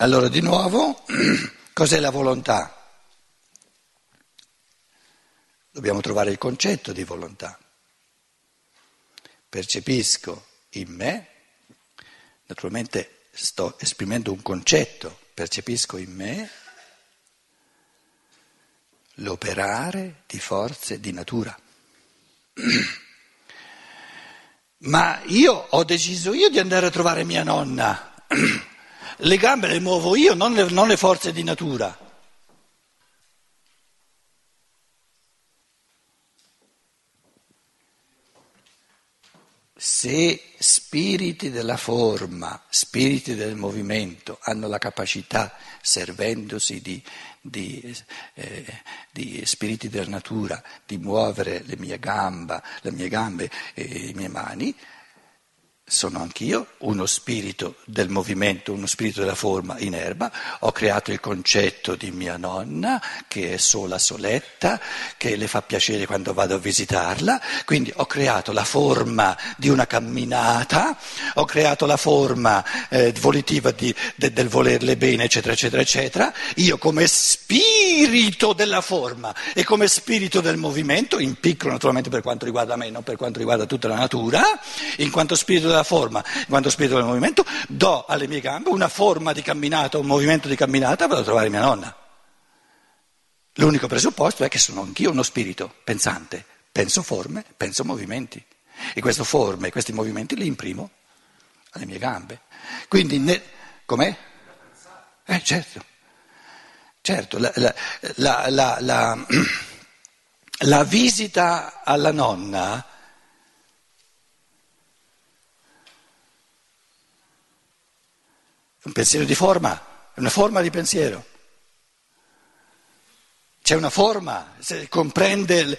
Allora di nuovo, cos'è la volontà? Dobbiamo trovare il concetto di volontà. Percepisco in me, naturalmente sto esprimendo un concetto, percepisco in me l'operare di forze di natura. Ma io ho deciso io di andare a trovare mia nonna. Le gambe le muovo io, non le, non le forze di natura. Se spiriti della forma, spiriti del movimento hanno la capacità, servendosi di, di, eh, di, spiriti della natura, di muovere le mie, gamba, le mie gambe e le mie mani, sono anch'io uno spirito del movimento, uno spirito della forma in erba, ho creato il concetto di mia nonna che è sola soletta, che le fa piacere quando vado a visitarla, quindi ho creato la forma di una camminata, ho creato la forma eh, volitiva di, de, del volerle bene, eccetera, eccetera, eccetera, io come spirito della forma e come spirito del movimento, in piccolo naturalmente per quanto riguarda me, non per quanto riguarda tutta la natura, in quanto spirito della della forma, quando spirito del movimento, do alle mie gambe una forma di camminata, un movimento di camminata, vado a trovare mia nonna. L'unico presupposto è che sono anch'io uno spirito pensante, penso forme, penso movimenti. E queste forme, questi movimenti li imprimo alle mie gambe. Quindi, ne... com'è? Eh, certo. Certo, la, la, la, la visita alla nonna un pensiero di forma, è una forma di pensiero. C'è una forma, se comprende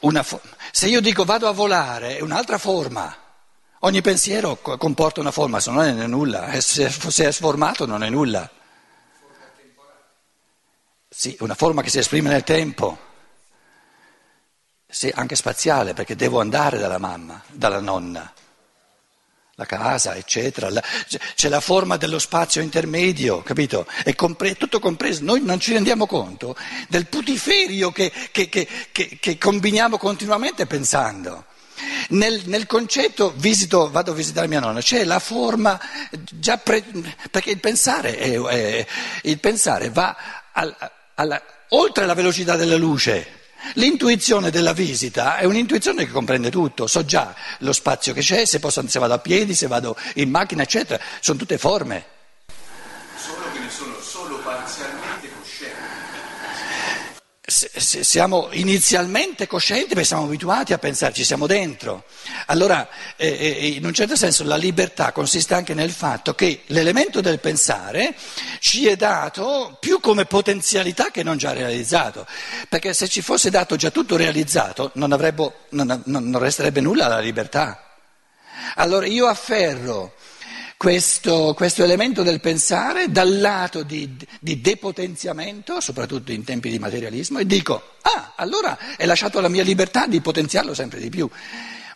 una forma. Se io dico vado a volare, è un'altra forma. Ogni pensiero comporta una forma, se no non è nulla. Se è sformato non è nulla. Sì, una forma che si esprime nel tempo. Sì, anche spaziale, perché devo andare dalla mamma, dalla nonna la casa, eccetera, la, c'è la forma dello spazio intermedio, capito? È compre- tutto compreso, noi non ci rendiamo conto del putiferio che, che, che, che combiniamo continuamente pensando. Nel, nel, concetto visito, vado a visitare mia nonna, c'è la forma già pre, perché il pensare, è, è, il pensare va al, alla, oltre la velocità della luce. L'intuizione della visita è un'intuizione che comprende tutto, so già lo spazio che c'è, se, posso, se vado a piedi, se vado in macchina, eccetera, sono tutte forme. Siamo inizialmente coscienti perché siamo abituati a pensarci, siamo dentro. Allora, eh, eh, in un certo senso, la libertà consiste anche nel fatto che l'elemento del pensare ci è dato più come potenzialità che non già realizzato. Perché se ci fosse dato già tutto realizzato, non, avrebbe, non, non resterebbe nulla alla libertà. Allora io afferro questo, questo, elemento del pensare dal lato di, di, depotenziamento, soprattutto in tempi di materialismo, e dico, ah, allora è lasciato alla mia libertà di potenziarlo sempre di più,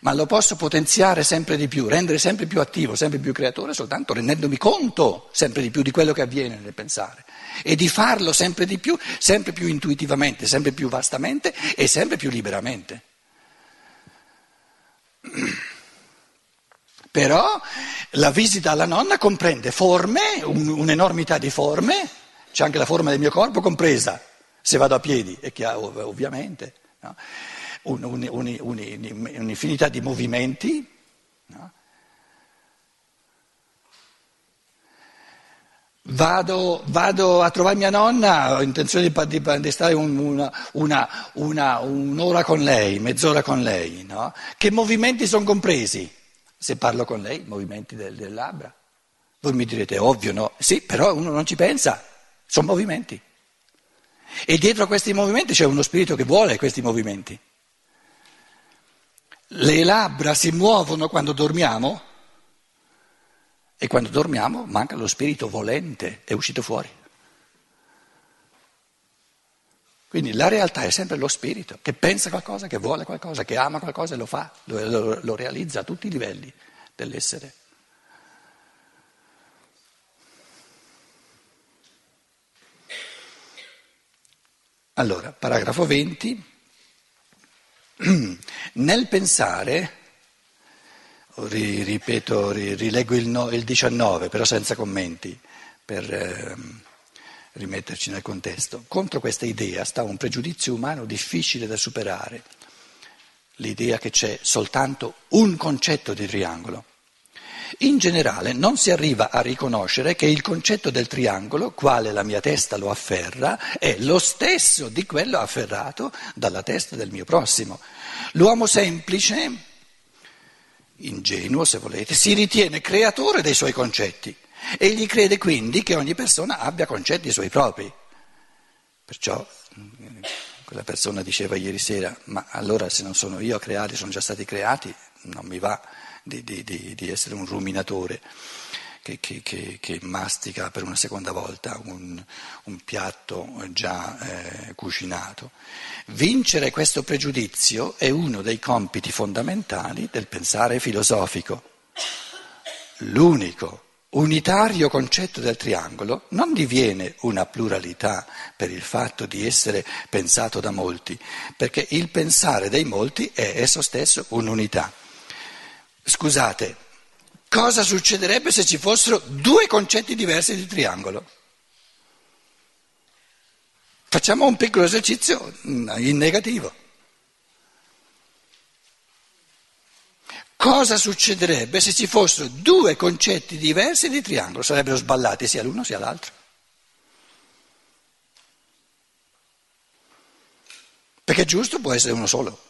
ma lo posso potenziare sempre di più, rendere sempre più attivo, sempre più creatore, soltanto rendendomi conto sempre di più di quello che avviene nel pensare e di farlo sempre di più, sempre più intuitivamente, sempre più vastamente e sempre più liberamente. Però la visita alla nonna comprende forme, un, un'enormità di forme, c'è anche la forma del mio corpo compresa, se vado a piedi, è chiaro, ovviamente, no? un, un, un'infinità di movimenti. No? Vado, vado, a trovare mia nonna, ho intenzione di, di, stare una, una, una, un'ora con lei, mezz'ora con lei. No? Che movimenti sono compresi? Se parlo con lei, movimenti del, delle labbra. Voi mi direte, ovvio, no? Sì, però uno non ci pensa, sono movimenti. E dietro a questi movimenti c'è uno spirito che vuole questi movimenti. Le labbra si muovono quando dormiamo e quando dormiamo manca lo spirito volente, è uscito fuori. Quindi la realtà è sempre lo spirito che pensa qualcosa, che vuole qualcosa, che ama qualcosa e lo fa, lo, lo, lo realizza a tutti i livelli dell'essere. Allora, paragrafo 20. Nel pensare, ripeto, rileggo il, 19 però senza commenti, per ehm, rimetterci nel contesto. Contro questa idea sta un pregiudizio umano difficile da superare, l'idea che c'è soltanto un concetto di triangolo. In generale non si arriva a riconoscere che il concetto del triangolo, quale la mia testa lo afferra, è lo stesso di quello afferrato dalla testa del mio prossimo. L'uomo semplice, ingenuo se volete, si ritiene creatore dei suoi concetti e gli crede quindi che ogni persona abbia concetti suoi propri. Perciò quella persona diceva ieri sera, ma allora se non sono io a creare, sono già stati creati, non mi va di, di, di, di essere un ruminatore che, che, che, che, mastica per una seconda volta un, un piatto già eh, cucinato. Vincere questo pregiudizio è uno dei compiti fondamentali del pensare filosofico. L'unico unitario concetto del triangolo non diviene una pluralità per il fatto di essere pensato da molti, perché il pensare dei molti è esso stesso un'unità. Scusate, cosa succederebbe se ci fossero due concetti diversi di triangolo? Facciamo un piccolo esercizio in negativo. Cosa succederebbe se ci fossero due concetti diversi di triangolo? Sarebbero sballati sia l'uno sia l'altro. Perché giusto può essere uno solo.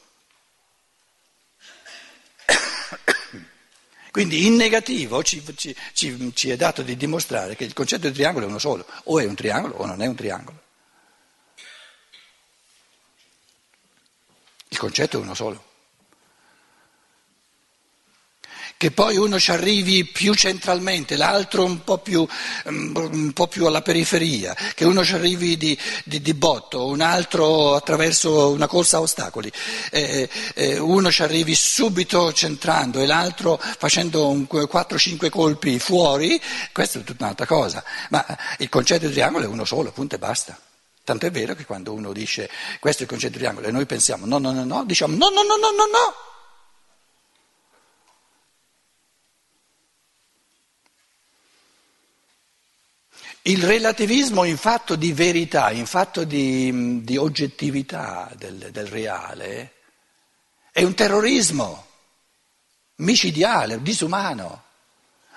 Quindi in negativo ci, ci, ci, ci, è dato di dimostrare che il concetto di triangolo è uno solo, o è un triangolo o non è un triangolo. Il concetto è uno solo. Che poi uno ci arrivi più centralmente, l'altro un po' più, mm, un po più alla periferia, che uno ci arrivi di, di, di, botto, un altro attraverso una corsa a ostacoli, eh, eh, uno ci arrivi subito centrando e l'altro facendo 4-5 colpi fuori, questa è tutta un'altra cosa, ma il concetto di triangolo è uno solo, punto e basta. Tanto è vero che quando uno dice questo è il concetto di triangolo e noi pensiamo no, no, no, no, diciamo no, no, no, no, no, no. Il relativismo in fatto di verità, in fatto di, di oggettività del, del reale, è un terrorismo micidiale, disumano.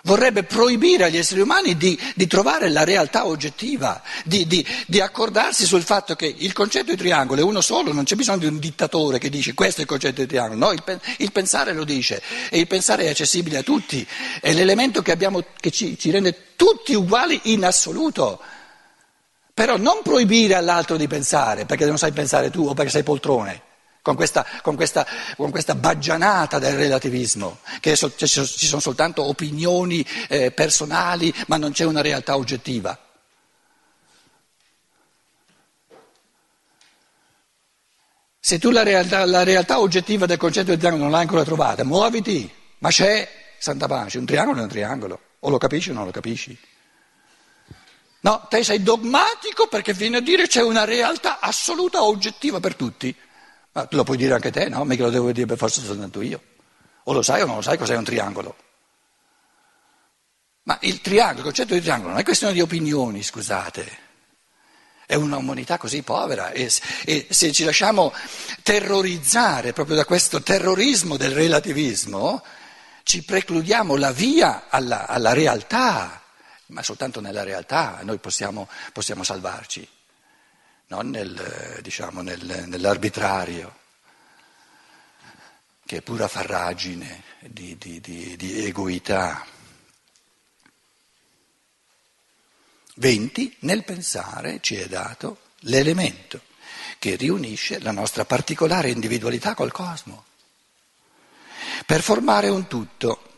Vorrebbe proibire agli esseri umani di, di trovare la realtà oggettiva, di, di, di, accordarsi sul fatto che il concetto di triangolo è uno solo, non c'è bisogno di un dittatore che dice questo è il concetto di triangolo, no, il, il pensare lo dice e il pensare è accessibile a tutti, è l'elemento che, abbiamo, che ci, ci rende tutti uguali in assoluto. Però non proibire all'altro di pensare perché non sai pensare tu o perché sei poltrone con questa, con questa, con questa baggianata del relativismo, che so, ci sono soltanto opinioni eh, personali, ma non c'è una realtà oggettiva. Se tu la realtà, la realtà oggettiva del concetto di triangolo non l'hai ancora trovata, muoviti, ma c'è, santa pace, un triangolo è un triangolo, o lo capisci o non lo capisci. No, te sei dogmatico perché viene a dire c'è una realtà assoluta oggettiva per tutti. Ma lo puoi dire anche te, no? Mica lo devo dire per forza soltanto io. O lo sai o non lo sai cos'è un triangolo. Ma il triangolo, il concetto di triangolo non è questione di opinioni, scusate. È una umanità così povera e, e se ci lasciamo terrorizzare proprio da questo terrorismo del relativismo, ci precludiamo la via alla, alla realtà, ma soltanto nella realtà noi possiamo, possiamo salvarci non nel, diciamo, nel, nell'arbitrario, che è pura farragine di, di, di, di egoità. 20. Nel pensare ci è dato l'elemento che riunisce la nostra particolare individualità col cosmo, per formare un tutto.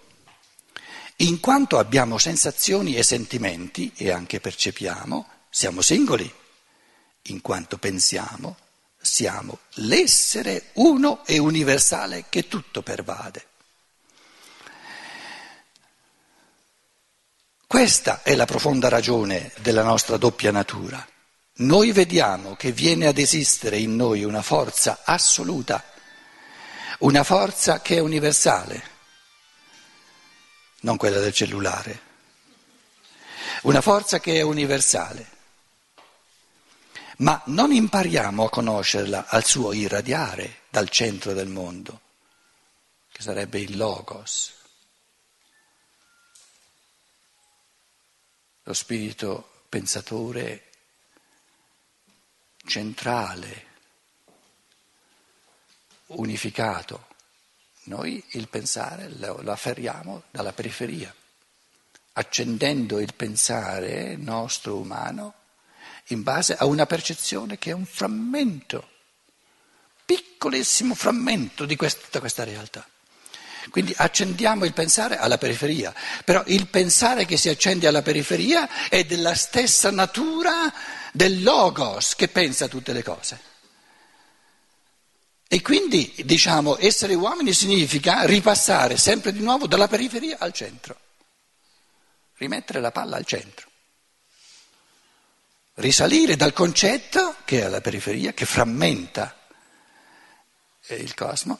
In quanto abbiamo sensazioni e sentimenti e anche percepiamo, siamo singoli in quanto pensiamo, siamo l'essere uno e universale che tutto pervade. Questa è la profonda ragione della nostra doppia natura. noi vediamo che viene ad esistere in noi una forza assoluta, una forza che è universale, non quella del cellulare, una forza che è universale, ma non impariamo a conoscerla al suo irradiare dal centro del mondo, che sarebbe il logos. Lo spirito pensatore centrale, unificato. Noi il pensare lo, afferriamo dalla periferia, accendendo il pensare nostro umano in base a una percezione che è un frammento, piccolissimo frammento di questa, questa realtà. Quindi accendiamo il pensare alla periferia, però il pensare che si accende alla periferia è della stessa natura del logos che pensa a tutte le cose. E quindi diciamo essere uomini significa ripassare sempre di nuovo dalla periferia al centro, rimettere la palla al centro, risalire dal concetto che è alla periferia, che frammenta il cosmo.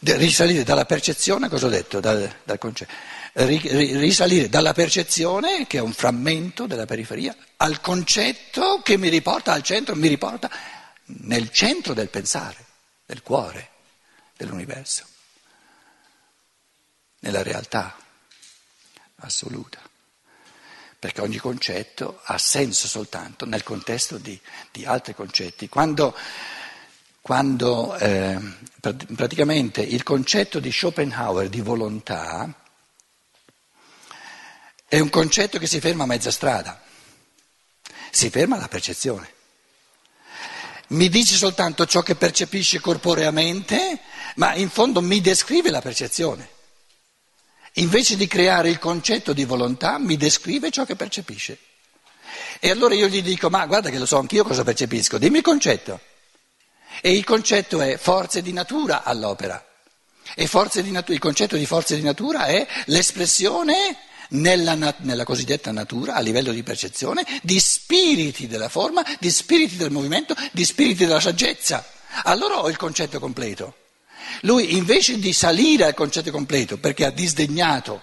Risalire dalla percezione, cosa ho detto, dal, dal concetto, risalire dalla percezione, che è un frammento della periferia, al concetto che mi riporta al centro, mi riporta nel centro del pensare, del cuore dell'universo, nella realtà assoluta. Perché ogni concetto ha senso soltanto nel contesto di, di altri concetti. Quando quando eh, praticamente il concetto di Schopenhauer di volontà è un concetto che si ferma a mezza strada, si ferma alla percezione. Mi dice soltanto ciò che percepisce corporeamente, ma in fondo mi descrive la percezione. Invece di creare il concetto di volontà, mi descrive ciò che percepisce. E allora io gli dico, ma guarda che lo so anch'io cosa percepisco, dimmi il concetto. E il concetto è forze di natura all'opera. E natura, il concetto di forze di natura è l'espressione nella, nella, cosiddetta natura, a livello di percezione, di spiriti della forma, di spiriti del movimento, di spiriti della saggezza. Allora ho il concetto completo. Lui invece di salire al concetto completo, perché ha disdegnato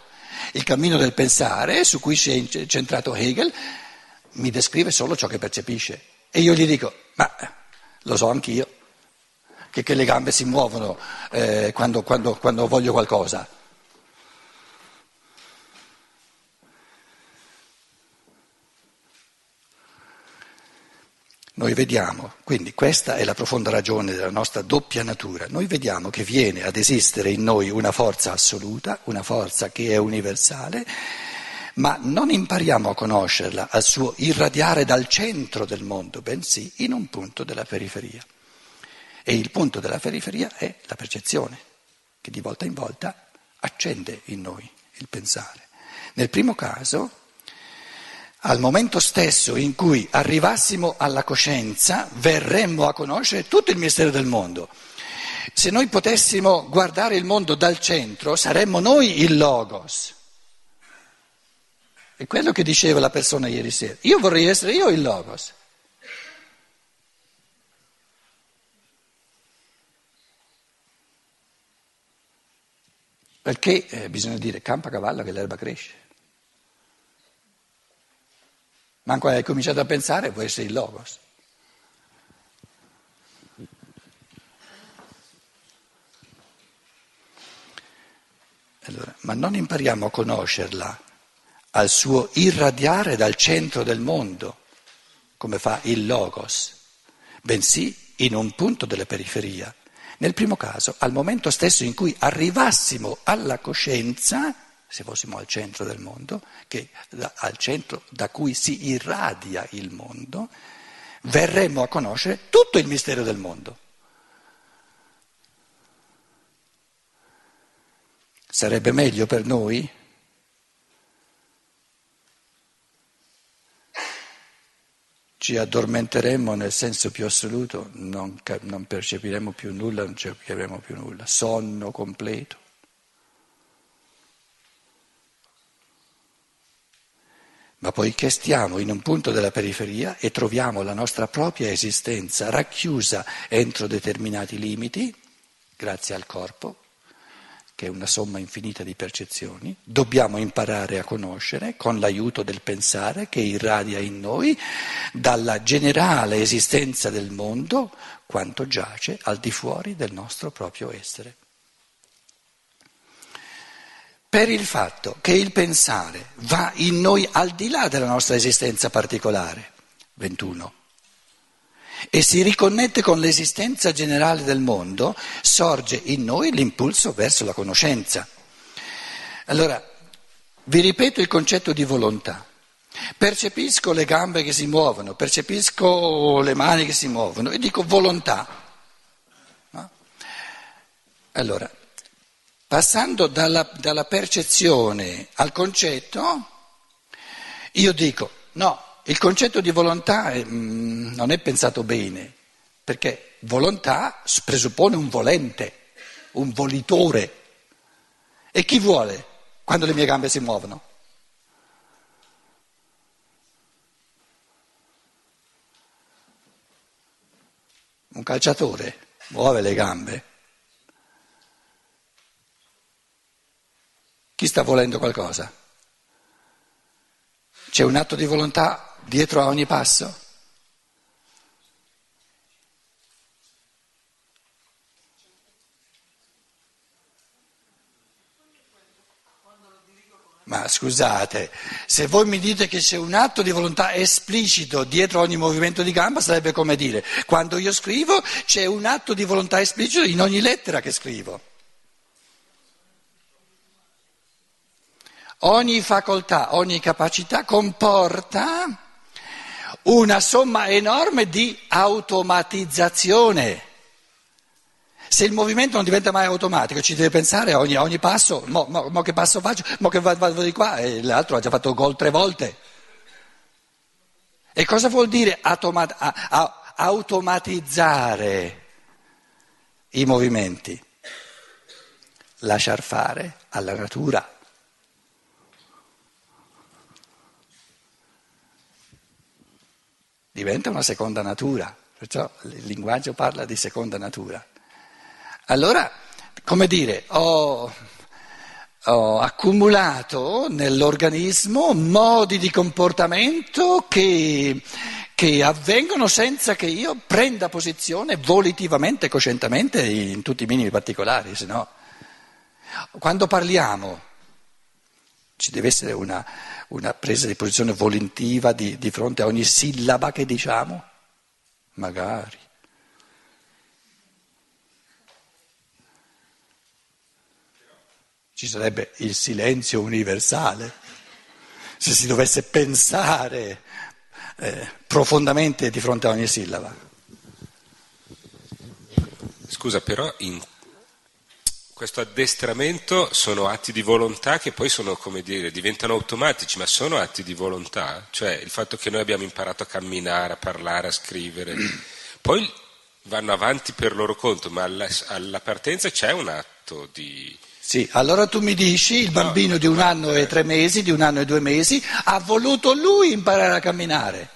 il cammino del pensare, su cui si è centrato Hegel, mi descrive solo ciò che percepisce. E io gli dico, ma lo so anch'io che, che le gambe si muovono eh, quando, quando, quando voglio qualcosa. Noi vediamo, quindi questa è la profonda ragione della nostra doppia natura, noi vediamo che viene ad esistere in noi una forza assoluta, una forza che è universale, ma non impariamo a conoscerla al suo irradiare dal centro del mondo, bensì in un punto della periferia. E il punto della periferia è la percezione, che di volta in volta accende in noi il pensare. Nel primo caso, al momento stesso in cui arrivassimo alla coscienza, verremmo a conoscere tutto il mistero del mondo. Se noi potessimo guardare il mondo dal centro, saremmo noi il logos. È quello che diceva la persona ieri sera. Io vorrei essere io il logos. Perché eh, bisogna dire campa cavallo che l'erba cresce. Manco hai cominciato a pensare, può essere il logos. Allora, ma non impariamo a conoscerla al suo irradiare dal centro del mondo, come fa il logos, bensì in un punto della periferia nel primo caso, al momento stesso in cui arrivassimo alla coscienza, se fossimo al centro del mondo, che al centro da cui si irradia il mondo, verremmo a conoscere tutto il mistero del mondo. Sarebbe meglio per noi ci addormenteremo nel senso più assoluto, non, non percepiremo più nulla, non percepiremo più nulla, sonno completo. Ma poiché stiamo in un punto della periferia e troviamo la nostra propria esistenza racchiusa entro determinati limiti, grazie al corpo, che è una somma infinita di percezioni, dobbiamo imparare a conoscere con l'aiuto del pensare che irradia in noi dalla generale esistenza del mondo quanto giace al di fuori del nostro proprio essere per il fatto che il pensare va in noi al di là della nostra esistenza particolare, 21, e si riconnette con l'esistenza generale del mondo, sorge in noi l'impulso verso la conoscenza. Allora, vi ripeto il concetto di volontà. Percepisco le gambe che si muovono, percepisco le mani che si muovono e dico volontà. No? Allora, Passando dalla, dalla percezione al concetto, io dico no, il concetto di volontà è, mm, non è pensato bene, perché volontà presuppone un volente, un volitore. E chi vuole quando le mie gambe si muovono? Un calciatore muove le gambe. Chi sta volendo qualcosa? C'è un atto di volontà dietro a ogni passo? Ma scusate, se voi mi dite che c'è un atto di volontà esplicito dietro ogni movimento di gamba, sarebbe come dire, quando io scrivo c'è un atto di volontà esplicito in ogni lettera che scrivo. Ogni facoltà, ogni capacità comporta una somma enorme di automatizzazione. Se il movimento non diventa mai automatico, ci deve pensare a ogni, a ogni passo, mo, mo, mo, che passo faccio, mo che vado di qua, e l'altro ha già fatto gol tre volte. E cosa vuol dire automat- automatizzare i movimenti? Lasciar fare alla natura. Diventa una seconda natura, perciò il linguaggio parla di seconda natura. Allora, come dire, ho, ho accumulato nell'organismo modi di comportamento che, che avvengono senza che io prenda posizione volitivamente, coscientemente in tutti i minimi particolari, se no quando parliamo ci deve essere una, una presa di posizione volentiva di, di fronte a ogni sillaba che diciamo? Magari. Ci sarebbe il silenzio universale se si dovesse pensare eh, profondamente di fronte a ogni sillaba. Scusa, però in questo addestramento sono atti di volontà che poi sono, come dire, diventano automatici, ma sono atti di volontà, cioè il fatto che noi abbiamo imparato a camminare, a parlare, a scrivere, poi vanno avanti per loro conto, ma alla, alla partenza c'è un atto di... Sì, allora tu mi dici il bambino no, di un anno e tre mesi, di un anno e due mesi, ha voluto lui imparare a camminare.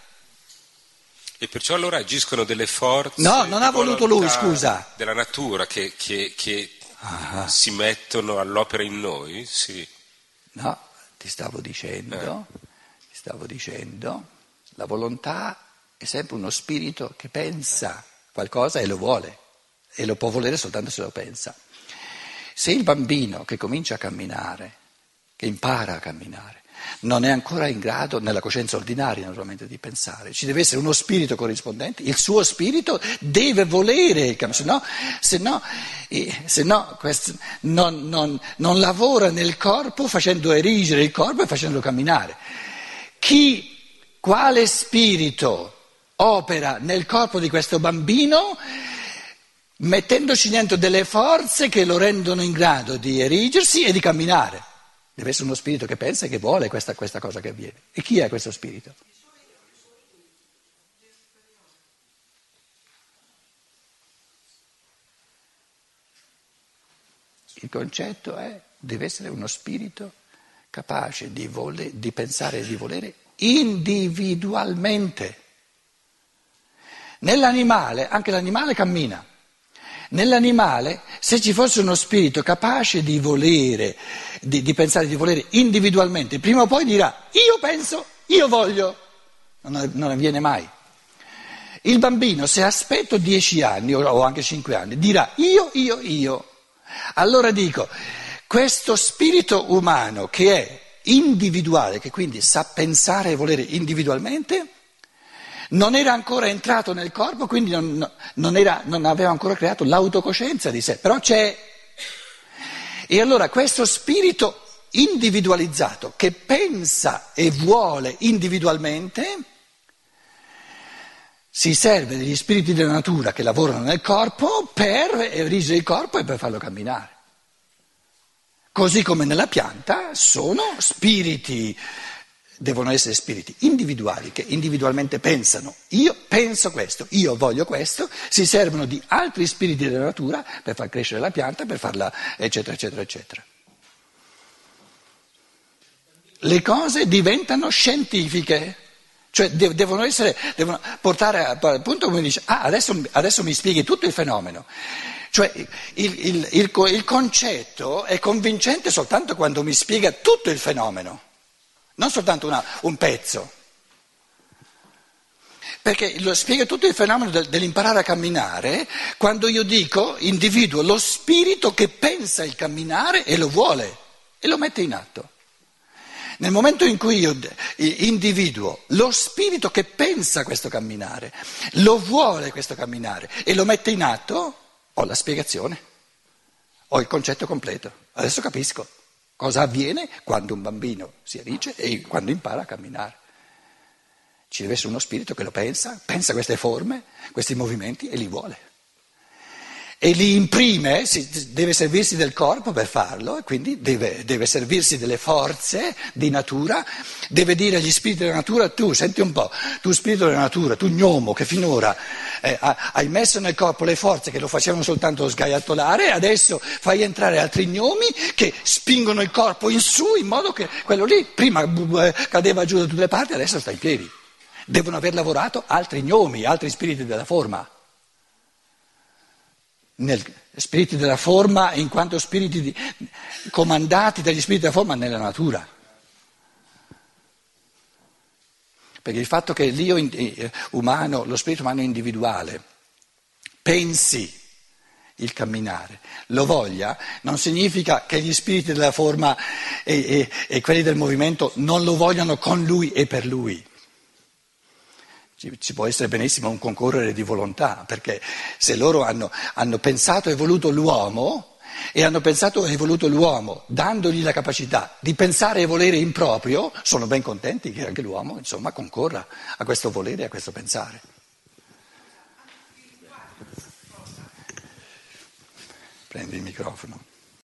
E perciò allora agiscono delle forze. No, non ha voluto lui, scusa. Della natura che, che, che ah. si mettono all'opera in noi? Sì. No, ti stavo dicendo, eh. ti stavo dicendo, la volontà è sempre uno spirito che pensa qualcosa e lo vuole, e lo può volere soltanto se lo pensa. Se il bambino che comincia a camminare, che impara a camminare, non è ancora in grado, nella coscienza ordinaria naturalmente, di pensare. Ci deve essere uno spirito corrispondente, il suo spirito deve volere il cammino, se no, se no, se no non, non, non lavora nel corpo facendo erigere il corpo e facendolo camminare. Chi, quale spirito opera nel corpo di questo bambino? mettendoci dentro delle forze che lo rendono in grado di erigersi e di camminare. Deve essere uno spirito che pensa e che vuole questa, questa cosa che avviene. E chi è questo spirito? Il concetto è, deve essere uno spirito capace di, vole, di pensare e di volere individualmente. Nell'animale, anche l'animale cammina. Nell'animale, se ci fosse uno spirito capace di volere, di, di, pensare di volere individualmente, prima o poi dirà io penso, io voglio. Non, avviene mai. Il bambino, se aspetto dieci anni o anche cinque anni, dirà io, io, io. Allora dico, questo spirito umano che è individuale, che quindi sa pensare e volere individualmente, non era ancora entrato nel corpo, quindi non, non, era, non aveva ancora creato l'autocoscienza di sé, però c'è. E allora questo spirito individualizzato che pensa e vuole individualmente si serve degli spiriti della natura che lavorano nel corpo per erigere il corpo e per farlo camminare. Così come nella pianta sono spiriti, devono essere spiriti individuali che individualmente pensano, io penso questo, io voglio questo, si servono di altri spiriti della natura per far crescere la pianta, per farla eccetera eccetera eccetera. Le cose diventano scientifiche. Cioè devono, essere, devono portare al punto come dice, ah adesso, adesso mi spieghi tutto il fenomeno. Cioè il, il, il, il, concetto è convincente soltanto quando mi spiega tutto il fenomeno, non soltanto una, un pezzo. Perché lo spiega tutto il fenomeno del, dell'imparare a camminare quando io dico, individuo lo spirito che pensa il camminare e lo vuole e lo mette in atto. Nel momento in cui io individuo lo spirito che pensa questo camminare, lo vuole questo camminare e lo mette in atto, ho la spiegazione, ho il concetto completo. Adesso capisco cosa avviene quando un bambino si erice e quando impara a camminare. Ci deve essere uno spirito che lo pensa, pensa queste forme, questi movimenti e li vuole e li imprime, deve servirsi del corpo per farlo, e quindi deve, deve, servirsi delle forze di natura, deve dire agli spiriti della natura, tu senti un po', tu spirito della natura, tu gnomo che finora eh, hai messo nel corpo le forze che lo facevano soltanto sgaiattolare, adesso fai entrare altri gnomi che spingono il corpo in su in modo che quello lì prima eh, cadeva giù da tutte le parti, adesso sta in piedi. Devono aver lavorato altri gnomi, altri spiriti della forma nel, spiriti della forma in quanto spiriti di, comandati dagli spiriti della forma nella natura. Perché il fatto che l'io eh, umano, lo spirito umano individuale, pensi il camminare, lo voglia, non significa che gli spiriti della forma e, e, e quelli del movimento non lo vogliano con lui e per lui. Ci, può essere benissimo un concorrere di volontà, perché se loro hanno, hanno pensato e voluto l'uomo, e hanno pensato e voluto l'uomo, dandogli la capacità di pensare e volere in proprio, sono ben contenti che anche l'uomo, insomma, concorra a questo volere e a questo pensare. Prendi il microfono.